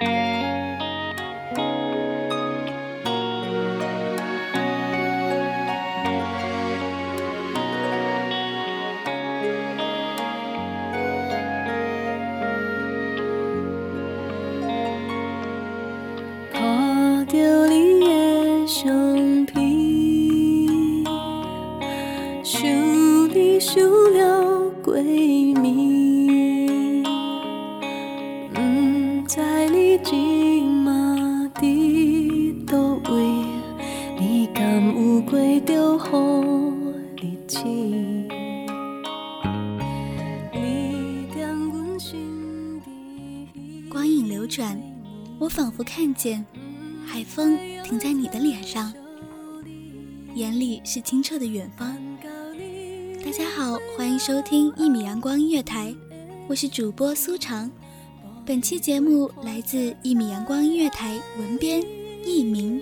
抱着你的相片，想你想了几暝。光影流转，我仿佛看见海风停在你的脸上，眼里是清澈的远方。大家好，欢迎收听一米阳光音乐台，我是主播苏长。本期节目来自一米阳光音乐台文编佚名。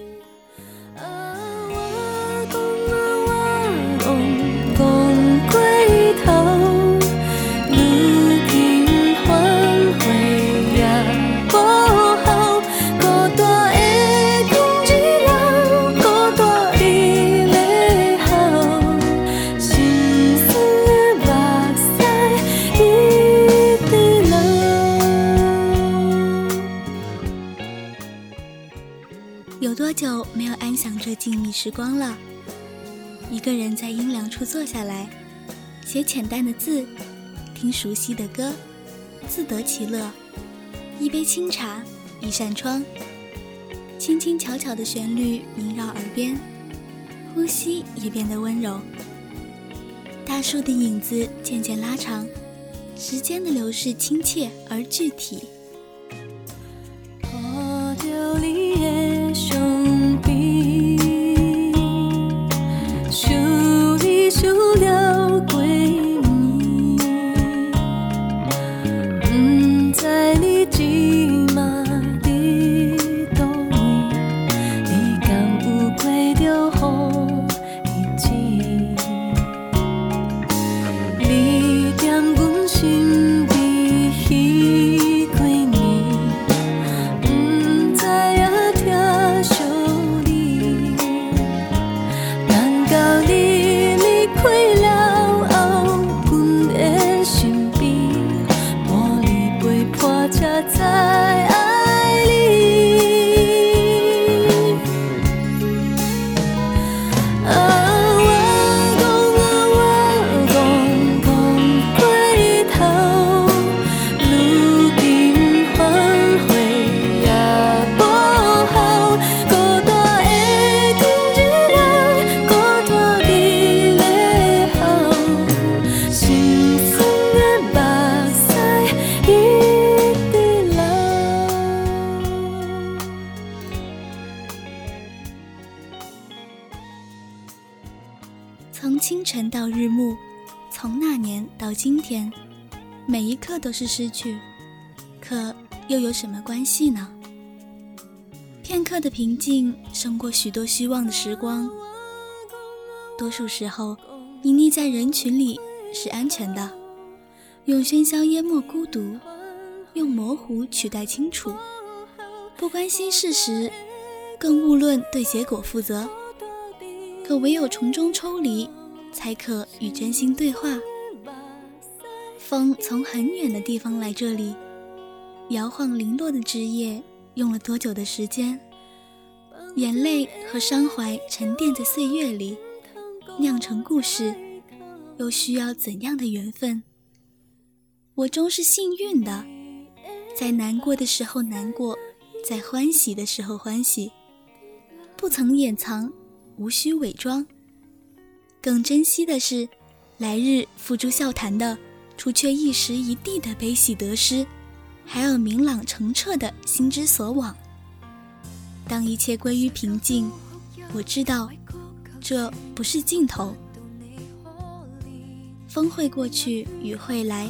享受静谧时光了，一个人在阴凉处坐下来，写浅淡的字，听熟悉的歌，自得其乐。一杯清茶，一扇窗，轻轻巧巧的旋律萦绕耳边，呼吸也变得温柔。大树的影子渐渐拉长，时间的流逝亲切而具体。从清晨到日暮，从那年到今天每一刻都是失去，可又有什么关系呢？片刻的平静胜过许多虚妄的时光。多数时候，隐匿在人群里是安全的，用喧嚣淹没孤独，用模糊取代清楚。不关心事实，更勿论对结果负责。可唯有从中抽离，才可与真心对话。风从很远的地方来这里，摇晃零落的枝叶，用了多久的时间？眼泪和伤怀沉淀在岁月里，酿成故事，又需要怎样的缘分？我终是幸运的，在难过的时候难过，在欢喜的时候欢喜，不曾掩藏，无需伪装。更珍惜的是，来日付诸笑谈的，除却一时一地的悲喜得失，还有明朗澄澈的心之所往。当一切归于平静，我知道，这不是尽头。风会过去，雨会来，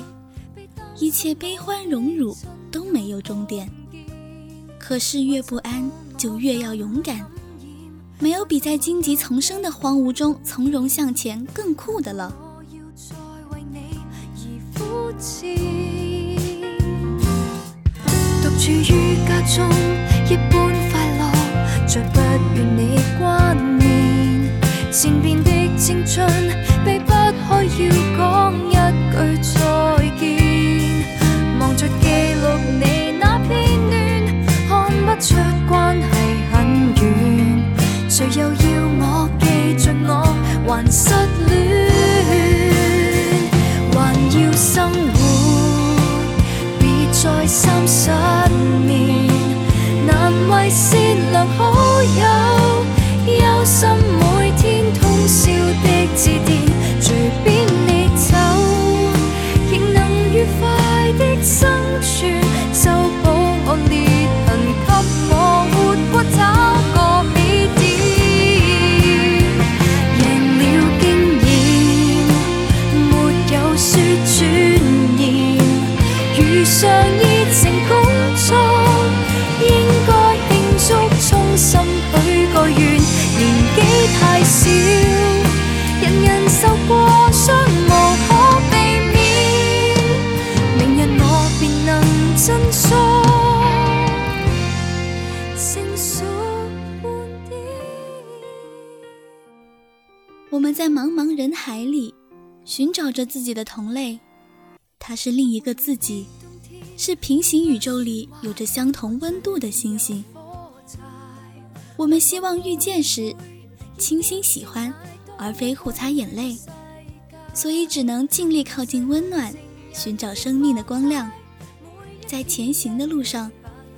一切悲欢荣辱都没有终点。可是越不安，就越要勇敢。没有比在荆棘丛生的荒芜中从容向前更酷的了。独处于家中，一般快乐，再不愿你挂念。前边的青春，寻找着自己的同类，他是另一个自己，是平行宇宙里有着相同温度的星星。我们希望遇见时，倾心喜欢，而非互擦眼泪，所以只能尽力靠近温暖，寻找生命的光亮，在前行的路上，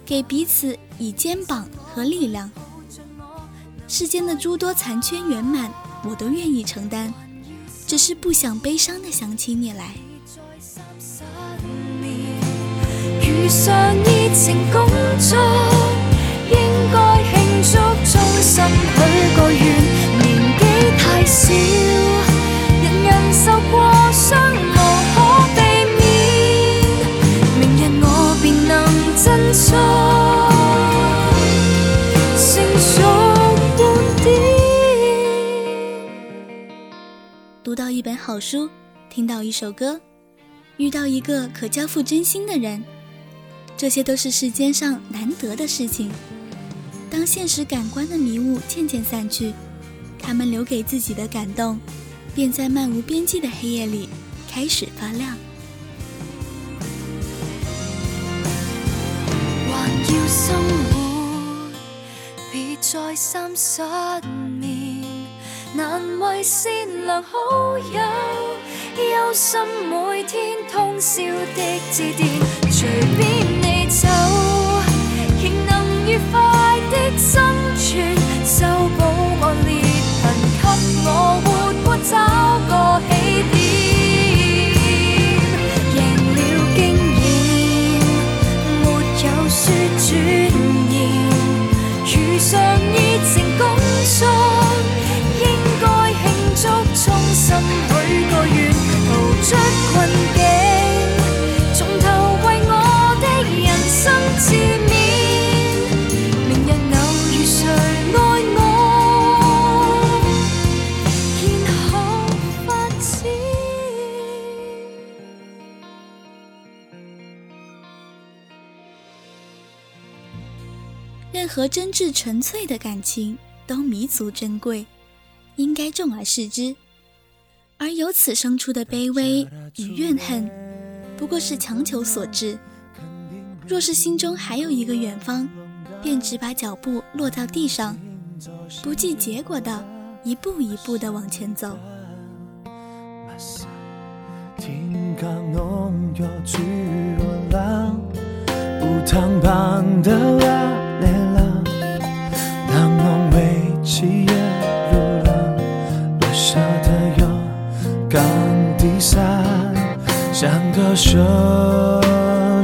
给彼此以肩膀和力量。世间的诸多残缺圆满，我都愿意承担，只是不想悲伤的想起你来。遇上熱情工作，好书，听到一首歌，遇到一个可交付真心的人，这些都是世间上难得的事情。当现实感官的迷雾渐渐散去，他们留给自己的感动，便在漫无边际的黑夜里开始发亮。要生活，別再三失眠。善良好友，忧心每天通宵的致电，随便困境重头为我的人生自勉明日偶遇谁爱我然后发展任何真挚纯粹的感情都弥足珍贵应该重而视之。而由此生出的卑微与怨恨，不过是强求所致。若是心中还有一个远方，便只把脚步落到地上，不计结果的一步一步的往前走。天，有钢地伞，像个手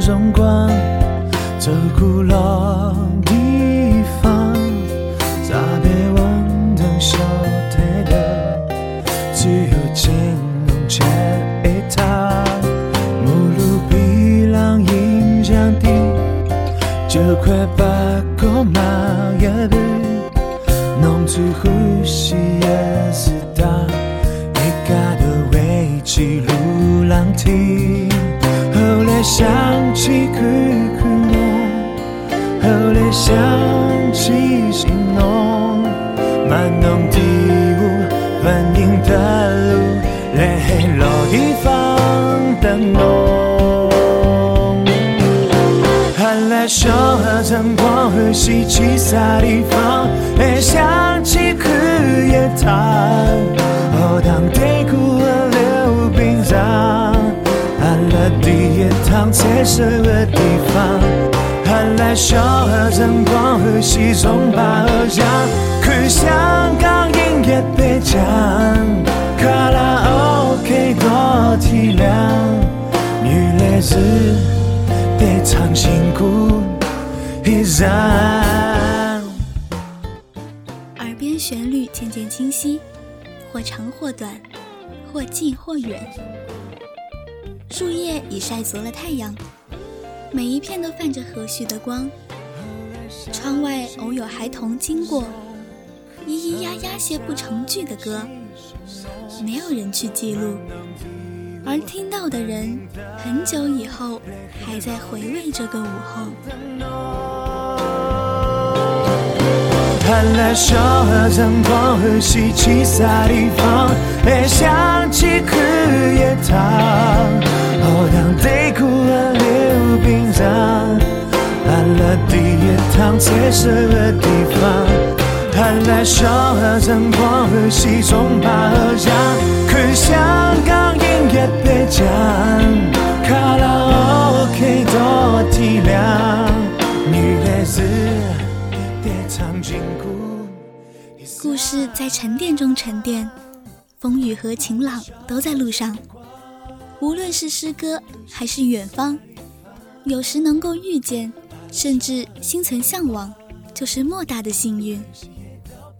中光，这古老地方，咋被温灯消退的，只有金龙街一趟，目录比浪影降低，就快把过马也不，弄出呼吸也是大，路浪亭，后来想起苦苦梦，后来想起心浓，满弄第五反应的路，来黑老地方等侬。寒来小河晨光和西气啥地方？色的地方。寒来小河晨光和西中把河江，去香港音乐北讲，卡拉 OK 多体谅，女来子。得唱辛苦一让。耳边旋律渐渐清晰，或长或短，或近或远。树叶已晒足了太阳，每一片都泛着和煦的光。窗外偶有孩童经过，咿咿呀呀些不成句的歌，没有人去记录。而听到的人，很久以后还在回味这个午后。冰上，寒了第一趟彩色的地方。寒来小河晨光和西中把河江，去香港音乐北讲，卡拉 OK 多体谅，女孩子得唱金鼓。故事在沉淀中沉淀，风雨和晴朗都在路上。无论是诗歌还是远方，有时能够遇见，甚至心存向往，就是莫大的幸运。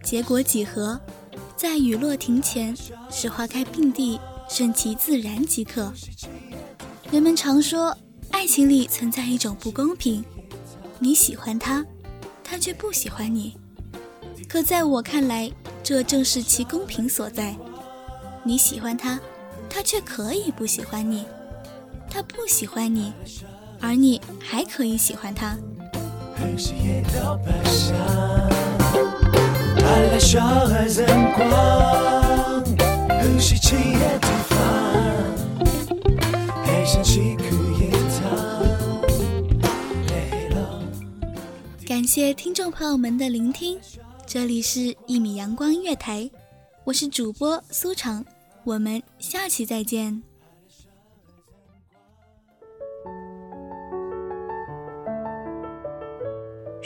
结果几何，在雨落庭前，是花开并蒂，顺其自然即可。人们常说，爱情里存在一种不公平，你喜欢他，他却不喜欢你。可在我看来，这正是其公平所在。你喜欢他，他却可以不喜欢你；他不喜欢你，而你还可以喜欢他。感谢听众朋友们的聆听，这里是《一米阳光音乐台》，我是主播苏长，我们下期再见。